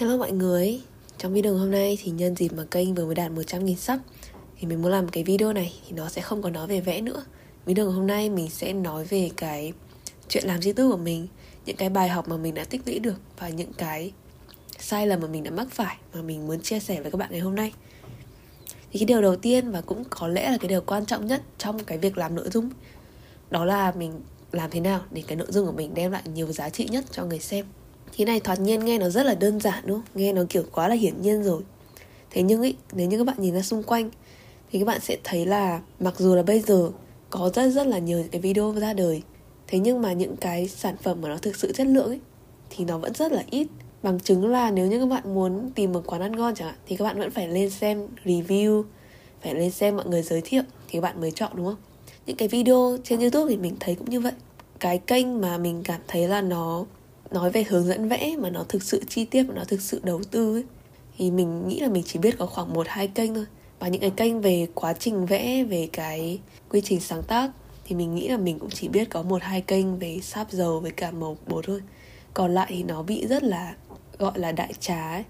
Hello mọi người, trong video hôm nay thì nhân dịp mà kênh vừa mới đạt 100.000 sub Thì mình muốn làm cái video này thì nó sẽ không còn nói về vẽ nữa. Video hôm nay mình sẽ nói về cái chuyện làm youtube của mình Những cái bài học mà mình đã tích lũy được Và những cái sai lầm mà mình đã mắc phải Mà mình muốn chia sẻ với các bạn ngày hôm nay. Thì cái điều đầu tiên và cũng có lẽ là cái điều quan trọng nhất trong cái việc làm nội dung Đó là mình làm thế nào để cái nội dung của mình đem lại nhiều giá trị nhất cho người xem. Thế này thoạt nhiên nghe nó rất là đơn giản đúng không? Nghe nó kiểu quá là hiển nhiên rồi Thế nhưng ý, nếu như các bạn nhìn ra xung quanh Thì các bạn sẽ thấy là mặc dù là bây giờ có rất rất là nhiều những cái video ra đời Thế nhưng mà những cái sản phẩm mà nó thực sự chất lượng ấy Thì nó vẫn rất là ít Bằng chứng là nếu như các bạn muốn tìm một quán ăn ngon chẳng hạn Thì các bạn vẫn phải lên xem review Phải lên xem mọi người giới thiệu Thì các bạn mới chọn đúng không? Những cái video trên Youtube thì mình thấy cũng như vậy Cái kênh mà mình cảm thấy là nó nói về hướng dẫn vẽ mà nó thực sự chi tiết và nó thực sự đầu tư ấy, thì mình nghĩ là mình chỉ biết có khoảng một, hai kênh thôi. Và những cái kênh về quá trình vẽ, về cái quy trình sáng tác, thì mình nghĩ là mình cũng chỉ biết có một, hai kênh về sáp dầu với cả màu bột thôi. Còn lại thì nó bị rất là, gọi là đại trá ấy.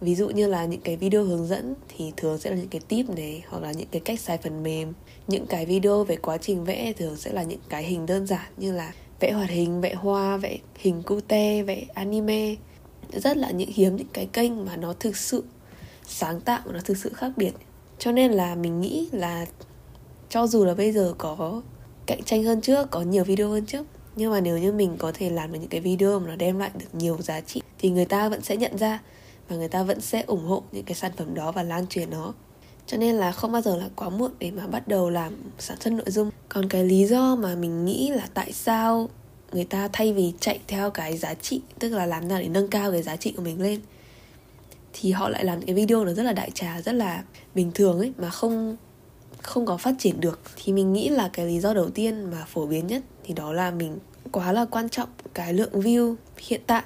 Ví dụ như là những cái video hướng dẫn thì thường sẽ là những cái tip này, hoặc là những cái cách xài phần mềm. Những cái video về quá trình vẽ thường sẽ là những cái hình đơn giản như là vẽ hoạt hình vẽ hoa vẽ hình cute vẽ anime rất là những hiếm, những cái kênh mà nó thực sự sáng tạo và nó thực sự khác biệt. Cho nên là mình nghĩ là cho dù là bây giờ có cạnh tranh hơn trước, có nhiều video hơn trước, nhưng mà nếu như mình có thể làm được những cái video mà nó đem lại được nhiều giá trị, thì người ta vẫn sẽ nhận ra và người ta vẫn sẽ ủng hộ những cái sản phẩm đó và lan truyền nó cho nên là không bao giờ là quá muộn để mà bắt đầu làm sản xuất nội dung. Còn cái lý do mà mình nghĩ là tại sao người ta thay vì chạy theo cái giá trị, tức là làm nào để nâng cao cái giá trị của mình lên, thì họ lại làm cái video nó rất là đại trà, rất là bình thường ấy, mà không không có phát triển được. Thì mình nghĩ là cái lý do đầu tiên mà phổ biến nhất thì đó là mình quá là quan trọng cái lượng view hiện tại.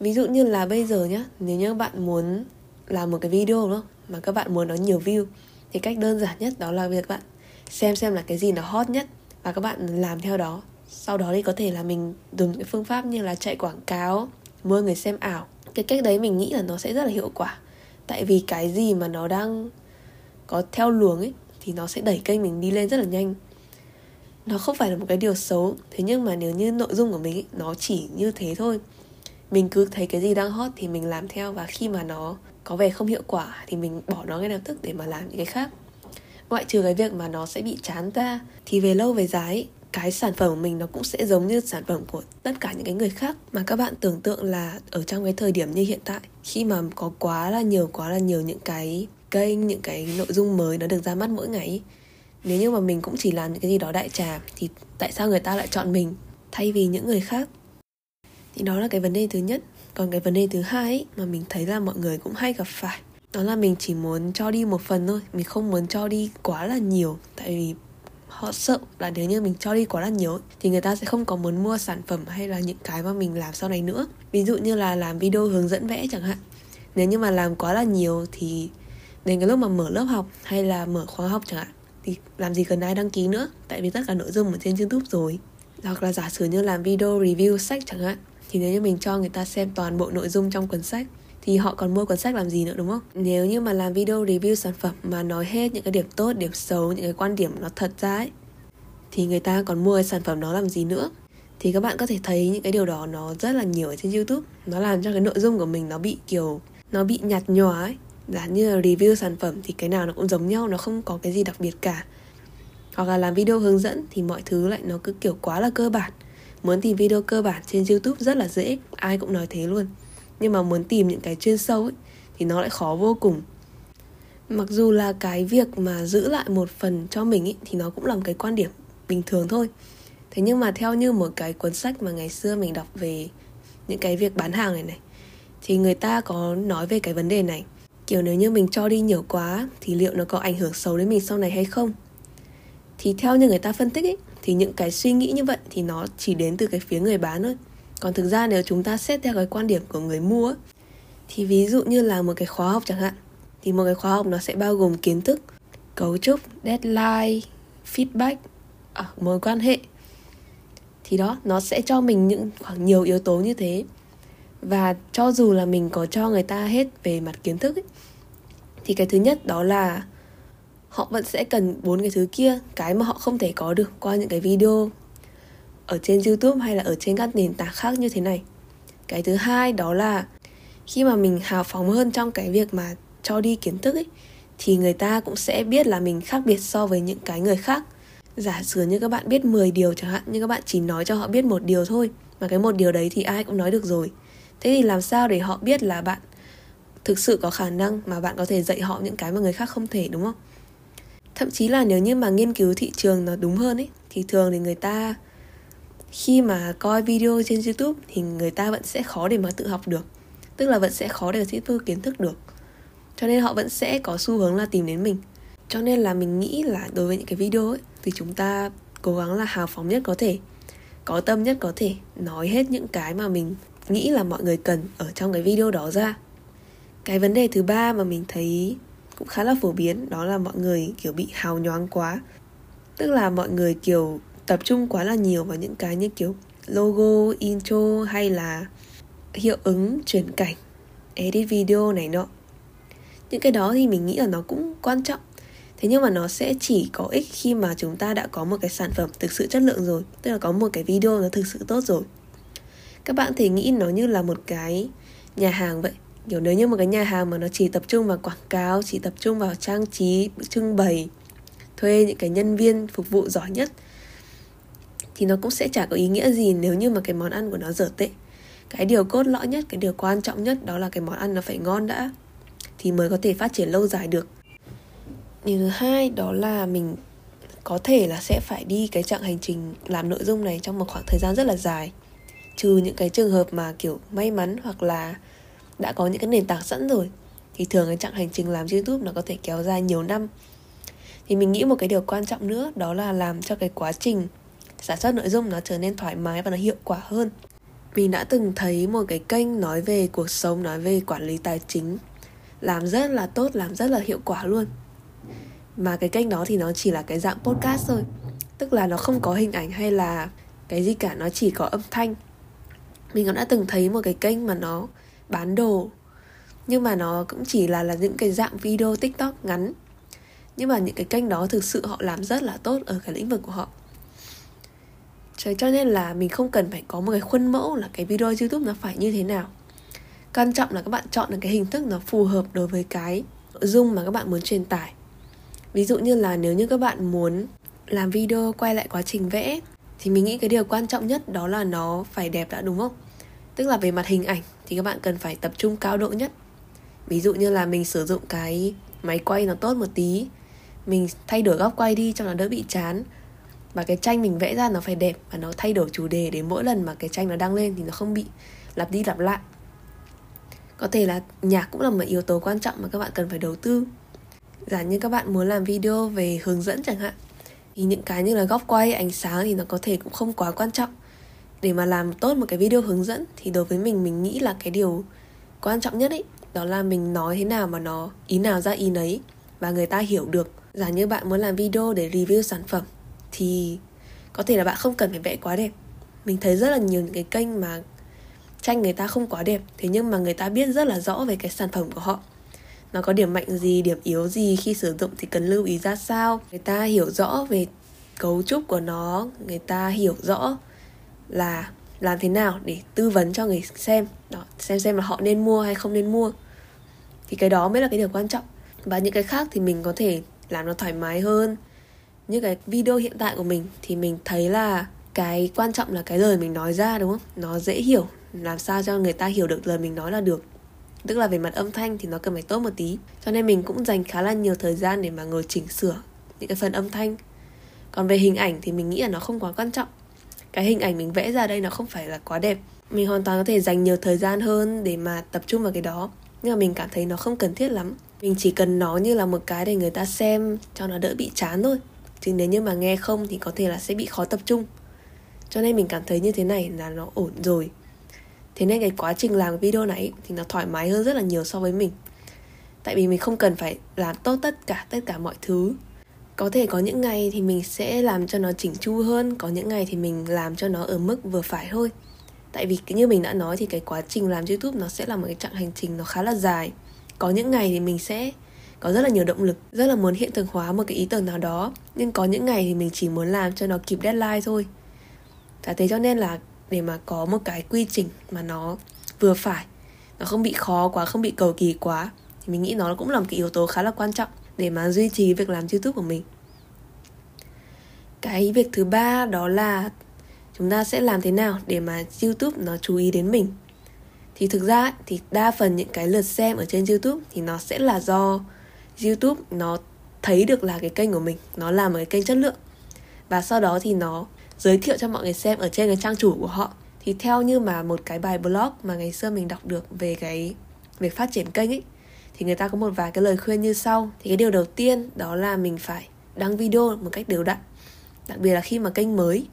Ví dụ như là bây giờ nhá, nếu như bạn muốn làm một cái video đúng không? Mà các bạn muốn nó nhiều view thì cách đơn giản nhất đó là việc bạn xem xem là cái gì nó hot nhất và các bạn làm theo đó. Sau đó thì có thể là mình dùng cái phương pháp như là chạy quảng cáo mua người xem ảo. Cái cách đấy mình nghĩ là nó sẽ rất là hiệu quả. Tại vì cái gì mà nó đang có theo luồng ấy thì nó sẽ đẩy kênh mình đi lên rất là nhanh. Nó không phải là một cái điều xấu thế nhưng mà nếu như nội dung của mình ấy, nó chỉ như thế thôi mình cứ thấy cái gì đang hot thì mình làm theo và khi mà nó có vẻ không hiệu quả thì mình bỏ nó ngay lập tức để mà làm những cái khác. Ngoại trừ cái việc mà nó sẽ bị chán ra thì về lâu về dài, cái sản phẩm của mình nó cũng sẽ giống như sản phẩm của tất cả những cái người khác mà các bạn tưởng tượng là ở trong cái thời điểm như hiện tại. Khi mà có quá là nhiều, quá là nhiều những cái kênh, những cái nội dung mới nó được ra mắt mỗi ngày nếu như mà mình cũng chỉ làm những cái gì đó đại trà thì tại sao người ta lại chọn mình thay vì những người khác? Thì đó là cái vấn đề thứ nhất còn cái vấn đề thứ hai ấy, mà mình thấy là mọi người cũng hay gặp phải đó là mình chỉ muốn cho đi một phần thôi mình không muốn cho đi quá là nhiều. Tại vì họ sợ là nếu như mình cho đi quá là nhiều thì người ta sẽ không có muốn mua sản phẩm hay là những cái mà mình làm sau này nữa. Ví dụ như là làm video hướng dẫn vẽ chẳng hạn. Nếu như mà làm quá là nhiều thì đến cái lúc mà mở lớp học hay là mở khóa học chẳng hạn thì làm gì cần ai đăng ký nữa. Tại vì tất cả nội dung ở trên youtube rồi. Hoặc là giả sử như làm video review sách chẳng hạn thì nếu như mình cho người ta xem toàn bộ nội dung trong cuốn sách thì họ còn mua cuốn sách làm gì nữa đúng không? Nếu như mà làm video review sản phẩm mà nói hết những cái điểm tốt, điểm xấu, những cái quan điểm nó thật ra ấy thì người ta còn mua cái sản phẩm đó làm gì nữa? Thì các bạn có thể thấy những cái điều đó nó rất là nhiều ở trên YouTube. Nó làm cho cái nội dung của mình nó bị kiểu nó bị nhạt nhòa ấy. Giả như là review sản phẩm thì cái nào nó cũng giống nhau, nó không có cái gì đặc biệt cả. Hoặc là làm video hướng dẫn thì mọi thứ lại nó cứ kiểu quá là cơ bản. Muốn tìm video cơ bản trên YouTube rất là dễ, ai cũng nói thế luôn. Nhưng mà muốn tìm những cái chuyên sâu ấy thì nó lại khó vô cùng. Mặc dù là cái việc mà giữ lại một phần cho mình ấy thì nó cũng là một cái quan điểm bình thường thôi. Thế nhưng mà theo như một cái cuốn sách mà ngày xưa mình đọc về những cái việc bán hàng này này thì người ta có nói về cái vấn đề này. Kiểu nếu như mình cho đi nhiều quá thì liệu nó có ảnh hưởng xấu đến mình sau này hay không? Thì theo như người ta phân tích ấy thì những cái suy nghĩ như vậy thì nó chỉ đến từ cái phía người bán thôi. Còn thực ra nếu chúng ta xét theo cái quan điểm của người mua thì ví dụ như là một cái khóa học chẳng hạn thì một cái khóa học nó sẽ bao gồm kiến thức cấu trúc deadline feedback à, mối quan hệ. Thì đó nó sẽ cho mình những khoảng nhiều yếu tố như thế. Và cho dù là mình có cho người ta hết về mặt kiến thức ấy, thì cái thứ nhất đó là họ vẫn sẽ cần bốn cái thứ kia, cái mà họ không thể có được qua những cái video ở trên youtube hay là ở trên các nền tảng khác như thế này. Cái thứ hai đó là khi mà mình hào phóng hơn trong cái việc mà cho đi kiến thức ấy, thì người ta cũng sẽ biết là mình khác biệt so với những cái người khác. Giả sử như các bạn biết 10 điều chẳng hạn, nhưng các bạn chỉ nói cho họ biết một điều thôi, mà cái một điều đấy thì ai cũng nói được rồi. Thế thì làm sao để họ biết là bạn thực sự có khả năng mà bạn có thể dạy họ những cái mà người khác không thể, đúng không? Thậm chí là nếu như mà nghiên cứu thị trường nó đúng hơn ấy, thì thường thì người ta khi mà coi video trên youtube thì người ta vẫn sẽ khó để mà tự học được. Tức là vẫn sẽ khó để tiếp thu kiến thức được. Cho nên họ vẫn sẽ có xu hướng là tìm đến mình. Cho nên là mình nghĩ là đối với những cái video ấy, thì chúng ta cố gắng là hào phóng nhất có thể, có tâm nhất có thể, nói hết những cái mà mình nghĩ là mọi người cần ở trong cái video đó ra. Cái vấn đề thứ ba mà mình thấy cũng khá là phổ biến, đó là mọi người, kiểu, bị hào nhoáng quá. Tức là mọi người, kiểu, tập trung quá là nhiều vào những cái như, kiểu, logo, intro hay là hiệu ứng, chuyển cảnh, edit video này nọ. Những cái đó thì mình nghĩ là nó cũng quan trọng. Thế nhưng mà nó sẽ chỉ có ích khi mà chúng ta đã có một cái sản phẩm thực sự chất lượng rồi, tức là có một cái video nó thực sự tốt rồi. Các bạn thể nghĩ nó như là một cái nhà hàng vậy? Kiểu nếu như một cái nhà hàng mà nó chỉ tập trung vào quảng cáo, chỉ tập trung vào trang trí, trưng bày, thuê những cái nhân viên phục vụ giỏi nhất, thì nó cũng sẽ chả có ý nghĩa gì nếu như mà cái món ăn của nó dở tệ. Cái điều cốt lõi nhất, cái điều quan trọng nhất đó là cái món ăn nó phải ngon đã, thì mới có thể phát triển lâu dài được. Điều thứ hai đó là mình có thể là sẽ phải đi cái chặng hành trình làm nội dung này trong một khoảng thời gian rất là dài. Trừ những cái trường hợp mà kiểu may mắn hoặc là đã có những cái nền tảng sẵn rồi. Thì thường cái chặng hành trình làm youtube nó có thể kéo dài nhiều năm. Thì mình nghĩ một cái điều quan trọng nữa, đó là làm cho cái quá trình sản xuất nội dung nó trở nên thoải mái và nó hiệu quả hơn. Mình đã từng thấy một cái kênh nói về cuộc sống, nói về quản lý tài chính, làm rất là tốt, làm rất là hiệu quả luôn. Mà cái kênh đó thì nó chỉ là cái dạng podcast thôi. Tức là nó không có hình ảnh hay là cái gì cả, nó chỉ có âm thanh. Mình cũng đã từng thấy một cái kênh mà nó bán đồ. Nhưng mà nó cũng chỉ là là những cái dạng video tiktok ngắn. Nhưng mà những cái kênh đó thực sự họ làm rất là tốt ở cái lĩnh vực của họ. Cho nên là mình không cần phải có một cái khuôn mẫu là cái video youtube nó phải như thế nào. Quan trọng là các bạn chọn được cái hình thức nó phù hợp đối với cái nội dung mà các bạn muốn truyền tải. Ví dụ như là nếu như các bạn muốn làm video quay lại quá trình vẽ, thì mình nghĩ cái điều quan trọng nhất đó là nó phải đẹp đã, đúng không? Tức là về mặt hình ảnh thì các bạn cần phải tập trung cao độ nhất. Ví dụ như là mình sử dụng cái máy quay nó tốt một tí, mình thay đổi góc quay đi cho nó đỡ bị chán, và cái tranh mình vẽ ra nó phải đẹp và nó thay đổi chủ đề để mỗi lần mà cái tranh nó đăng lên thì nó không bị lặp đi lặp lại. Có thể là nhạc cũng là một yếu tố quan trọng mà các bạn cần phải đầu tư. Giả như các bạn muốn làm video về hướng dẫn chẳng hạn, thì những cái như là góc quay, ánh sáng thì nó có thể cũng không quá quan trọng để mà làm tốt một cái video hướng dẫn thì đối với mình mình nghĩ là cái điều quan trọng nhất ấy, đó là mình nói thế nào mà nó, ý nào ra ý nấy và người ta hiểu được. Giả như bạn muốn làm video để review sản phẩm thì có thể là bạn không cần phải vẽ quá đẹp. Mình thấy rất là nhiều những cái kênh mà tranh người ta không quá đẹp, thế nhưng mà người ta biết rất là rõ về cái sản phẩm của họ. Nó có điểm mạnh gì, điểm yếu gì, khi sử dụng thì cần lưu ý ra sao. Người ta hiểu rõ về cấu trúc của nó, người ta hiểu rõ là làm thế nào để tư vấn cho người xem. Đó, xem xem là họ nên mua hay không nên mua. Thì cái đó mới là cái điều quan trọng. Và những cái khác thì mình có thể làm nó thoải mái hơn. Như cái video hiện tại của mình thì mình thấy là cái quan trọng là cái lời mình nói ra, đúng không? Nó dễ hiểu, làm sao cho người ta hiểu được lời mình nói là được. Tức là về mặt âm thanh thì nó cần phải tốt một tí. Cho nên mình cũng dành khá là nhiều thời gian để mà ngồi chỉnh sửa những cái phần âm thanh. Còn về hình ảnh thì mình nghĩ là nó không quá quan trọng cái hình ảnh mình vẽ ra đây nó không phải là quá đẹp. Mình hoàn toàn có thể dành nhiều thời gian hơn để mà tập trung vào cái đó. Nhưng mà mình cảm thấy nó không cần thiết lắm. Mình chỉ cần nó như là một cái để người ta xem cho nó đỡ bị chán thôi. Chứ nếu như mà nghe không thì có thể là sẽ bị khó tập trung. Cho nên mình cảm thấy như thế này là nó ổn rồi. Thế nên cái quá trình làm video này thì nó thoải mái hơn rất là nhiều so với mình. Tại vì mình không cần phải làm tốt tất cả tất cả mọi thứ có thể có những ngày thì mình sẽ làm cho nó chỉnh chu hơn, có những ngày thì mình làm cho nó ở mức vừa phải thôi. Tại vì như mình đã nói thì cái quá trình làm youtube nó sẽ là một cái chặng hành trình nó khá là dài. Có những ngày thì mình sẽ có rất là nhiều động lực, rất là muốn hiện thực hóa một cái ý tưởng nào đó, nhưng có những ngày thì mình chỉ muốn làm cho nó kịp deadline thôi. Và thế cho nên là để mà có một cái quy trình mà nó vừa phải, nó không bị khó quá, không bị cầu kỳ quá, thì mình nghĩ nó cũng là một cái yếu tố khá là quan trọng để mà duy trì việc làm youtube của mình. Cái việc thứ ba đó là chúng ta sẽ làm thế nào để mà youtube nó chú ý đến mình? Thì thực ra thì đa phần những cái lượt xem ở trên youtube thì nó sẽ là do youtube nó thấy được là cái kênh của mình, nó là một cái kênh chất lượng. Và sau đó thì nó giới thiệu cho mọi người xem ở trên cái trang chủ của họ. Thì theo như mà một cái bài blog mà ngày xưa mình đọc được về cái, việc phát triển kênh ấy thì người ta có một vài cái lời khuyên như sau. Thì cái điều đầu tiên đó là mình phải đăng video một cách đều đặn đặc biệt là khi mà kênh mới.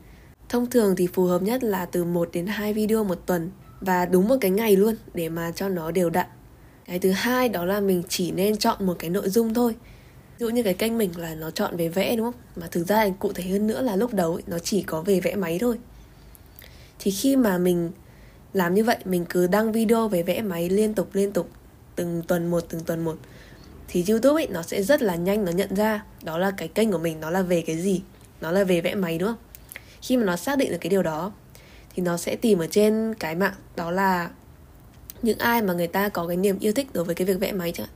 Thông thường thì phù hợp nhất là từ 1 đến 2 video một tuần và đúng một cái ngày luôn để mà cho nó đều đặn. Cái thứ hai đó là mình chỉ nên chọn một cái nội dung thôi. Ví dụ như cái kênh mình là nó chọn về vẽ đúng không? Mà thực ra cụ thể hơn nữa là lúc đầu ấy, nó chỉ có về vẽ máy thôi. Thì khi mà mình làm như vậy mình cứ đăng video về vẽ máy liên tục liên tục từng tuần một từng tuần một. Thì youtube ấy nó sẽ rất là nhanh nó nhận ra đó là cái kênh của mình nó là về cái gì nó là về vẽ máy đúng không? Khi mà nó xác định được cái điều đó thì nó sẽ tìm ở trên cái mạng đó là những ai mà người ta có cái niềm yêu thích đối với cái việc vẽ máy chẳng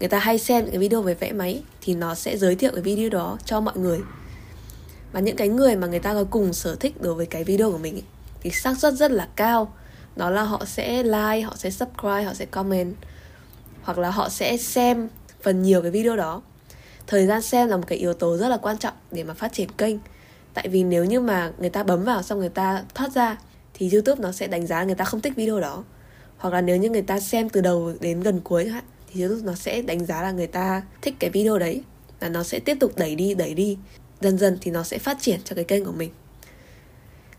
người ta hay xem những cái video về vẽ máy thì nó sẽ giới thiệu cái video đó cho mọi người. Và những cái người mà người ta có cùng sở thích đối với cái video của mình ấy, thì xác suất rất là cao. Đó là họ sẽ like họ sẽ subscribe họ sẽ comment hoặc là họ sẽ xem phần nhiều cái video đó. Thời gian xem là một cái yếu tố rất là quan trọng để mà phát triển kênh. Tại vì nếu như mà người ta bấm vào xong người ta thoát ra, thì youtube nó sẽ đánh giá người ta không thích video đó. Hoặc là nếu như người ta xem từ đầu đến gần cuối thì youtube nó sẽ đánh giá là người ta thích cái video đấy là nó sẽ tiếp tục đẩy đi đẩy đi. Dần dần thì nó sẽ phát triển cho cái kênh của mình.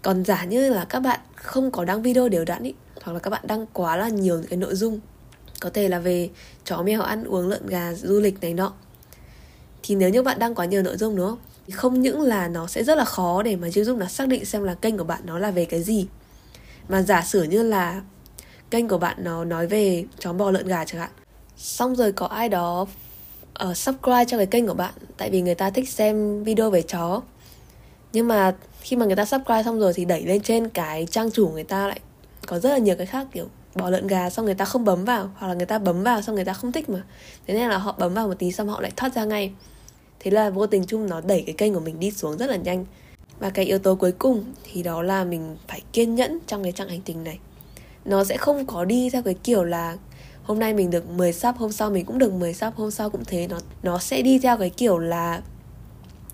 Còn giả như là các bạn không có đăng video đều đặn ý, hoặc là các bạn đăng quá là nhiều những cái nội dung có thể là về chó mèo ăn uống lợn gà du lịch này nọ. Thì nếu như bạn đang quá nhiều nội dung đúng không? Thì không những là nó sẽ rất là khó để mà youtube nó xác định xem là kênh của bạn nó là về cái gì. Mà giả sử như là kênh của bạn nó nói về chó bò lợn gà chẳng hạn. Xong rồi có ai đó uh, subscribe cho cái kênh của bạn tại vì người ta thích xem video về chó. Nhưng mà khi mà người ta subscribe xong rồi thì đẩy lên trên cái trang chủ người ta lại có rất là nhiều cái khác kiểu bỏ lợn gà xong người ta không bấm vào, hoặc là người ta bấm vào xong người ta không thích mà. Thế nên là họ bấm vào một tí xong họ lại thoát ra ngay. Thế là vô tình chung nó đẩy cái kênh của mình đi xuống rất là nhanh. Và cái yếu tố cuối cùng thì đó là mình phải kiên nhẫn trong cái chặng hành trình này. Nó sẽ không có đi theo cái kiểu là hôm nay mình được 10 sub hôm sau mình cũng được 10 sub hôm sau cũng thế. Nó nó sẽ đi theo cái kiểu là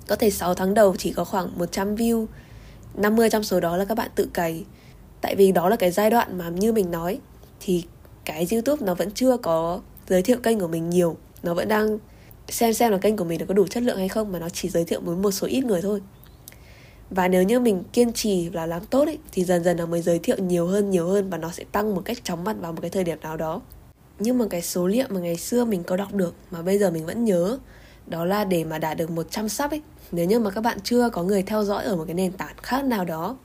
có thể 6 tháng đầu chỉ có khoảng 100 view 50 trong số đó là các bạn tự cày tại vì đó là cái giai đoạn mà như mình nói thì cái youtube nó vẫn chưa có giới thiệu kênh của mình nhiều. Nó vẫn đang xem xem là kênh của mình nó có đủ chất lượng hay không mà nó chỉ giới thiệu với một số ít người thôi. Và nếu như mình kiên trì và làm tốt ấy, thì dần dần nó mới giới thiệu nhiều hơn nhiều hơn và nó sẽ tăng một cách chóng mặt vào một cái thời điểm nào đó. Nhưng mà cái số liệu mà ngày xưa mình có đọc được mà bây giờ mình vẫn nhớ đó là để mà đạt được 100 sub ấy. Nếu như mà các bạn chưa có người theo dõi ở một cái nền tảng khác nào đó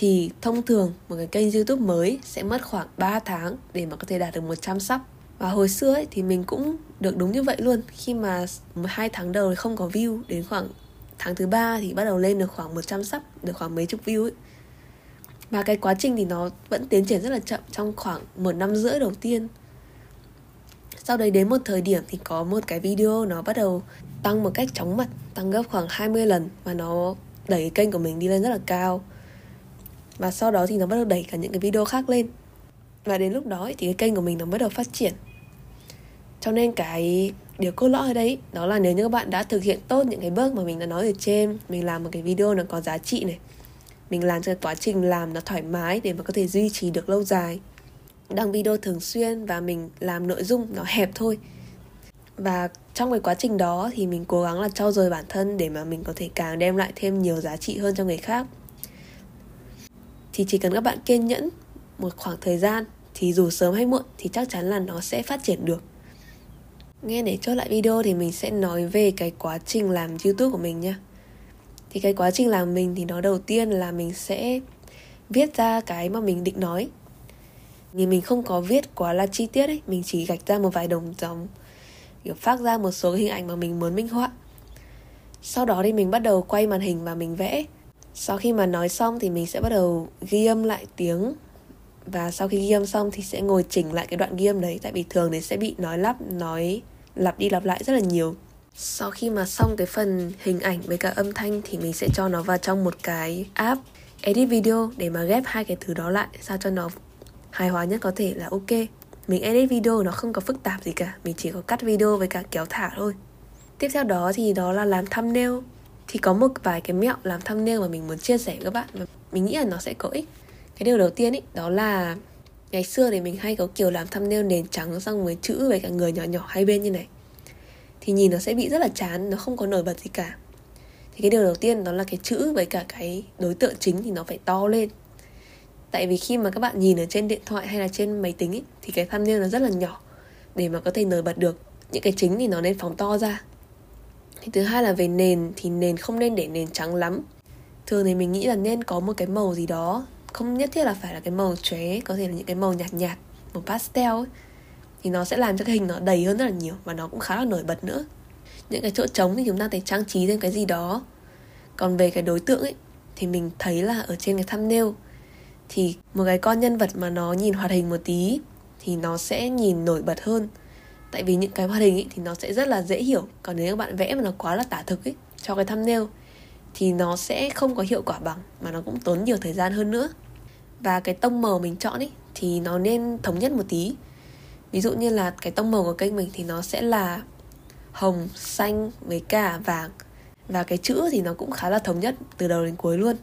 thì thông thường một cái kênh youtube mới sẽ mất khoảng 3 tháng để mà có thể đạt được 100 sub và hồi xưa ấy thì mình cũng được đúng như vậy luôn. Khi mà hai tháng đầu không có view, đến khoảng tháng thứ ba thì bắt đầu lên được khoảng 100 sub được khoảng mấy chục view ấy. Và cái quá trình thì nó vẫn tiến triển rất là chậm trong khoảng một năm rưỡi đầu tiên. Sau đấy đến một thời điểm thì có một cái video nó bắt đầu tăng một cách chóng mặt, tăng gấp khoảng 20 lần và nó đẩy kênh của mình đi lên rất là cao và sau đó thì nó bắt đầu đẩy cả những cái video khác lên. Và đến lúc đó thì cái kênh của mình nó bắt đầu phát triển. Cho nên cái điều cốt lõi ở đây đó là nếu như các bạn đã thực hiện tốt những cái bước mà mình đã nói ở trên, mình làm một cái video nó có giá trị này, mình làm cho quá trình làm nó thoải mái để mà có thể duy trì được lâu dài. Đăng video thường xuyên và mình làm nội dung nó hẹp thôi. Và trong cái quá trình đó thì mình cố gắng là trau dồi bản thân để mà mình có thể càng đem lại thêm nhiều giá trị hơn cho người khác thì chỉ cần các bạn kiên nhẫn một khoảng thời gian, thì dù sớm hay muộn thì chắc chắn là nó sẽ phát triển được. Nghe để chốt lại video thì mình sẽ nói về cái quá trình làm youtube của mình nha thì cái quá trình làm mình thì nó đầu tiên là mình sẽ viết ra cái mà mình định nói. Thì mình không có viết quá là chi tiết ấy, mình chỉ gạch ra một vài đồng dòng, kiểu phát ra một số hình ảnh mà mình muốn minh họa. Sau đó thì mình bắt đầu quay màn hình và mình vẽ sau khi mà nói xong thì mình sẽ bắt đầu ghi âm lại tiếng. Và sau khi ghi âm xong thì sẽ ngồi chỉnh lại cái đoạn ghi âm đấy. Tại vì thường thì sẽ bị nói lắp, nói lặp đi lặp lại rất là nhiều. Sau khi mà xong cái phần hình ảnh với cả âm thanh thì mình sẽ cho nó vào trong một cái app edit video để mà ghép hai cái thứ đó lại, sao cho nó hài hòa nhất có thể là ok. Mình edit video nó không có phức tạp gì cả, mình chỉ có cắt video với cả kéo thả thôi. Tiếp theo đó thì đó là làm thumbnail thì có một vài cái mẹo làm thumbnail mà mình muốn chia sẻ với các bạn và mình nghĩ là nó sẽ có ích. Cái điều đầu tiên ý đó là ngày xưa thì mình hay có kiểu làm thumbnail nền trắng xong với chữ với cả người nhỏ nhỏ hai bên như này. Thì nhìn nó sẽ bị rất là chán nó không có nổi bật gì cả. Thì cái điều đầu tiên đó là cái chữ với cả cái đối tượng chính thì nó phải to lên. Tại vì khi mà các bạn nhìn ở trên điện thoại hay là trên máy tính ý, thì cái thumbnail nó rất là nhỏ để mà có thể nổi bật được. Những cái chính thì nó nên phóng to ra thì thứ hai là về nền, thì nền không nên để nền trắng lắm. Thường thì mình nghĩ là nên có một cái màu gì đó, không nhất thiết là phải là cái màu chóe có thể là những cái màu nhạt nhạt, màu pastel ấy. Thì nó sẽ làm cho cái hình nó đầy hơn rất là nhiều và nó cũng khá là nổi bật nữa. Những cái chỗ trống thì chúng ta thể trang trí thêm cái gì đó. Còn về cái đối tượng ấy, thì mình thấy là ở trên cái thumbnail, thì một cái con nhân vật mà nó nhìn hoạt hình một tí, thì nó sẽ nhìn nổi bật hơn tại vì những cái hoạt hình ấy thì nó sẽ rất là dễ hiểu. Còn nếu các bạn vẽ mà nó quá là tả thực ấy cho cái thumbnail, thì nó sẽ không có hiệu quả bằng, mà nó cũng tốn nhiều thời gian hơn nữa. Và cái tông màu mình chọn ấy thì nó nên thống nhất một tí. Ví dụ như là cái tông màu của kênh mình thì nó sẽ là hồng, xanh với cả vàng. Và cái chữ thì nó cũng khá là thống nhất từ đầu đến cuối luôn.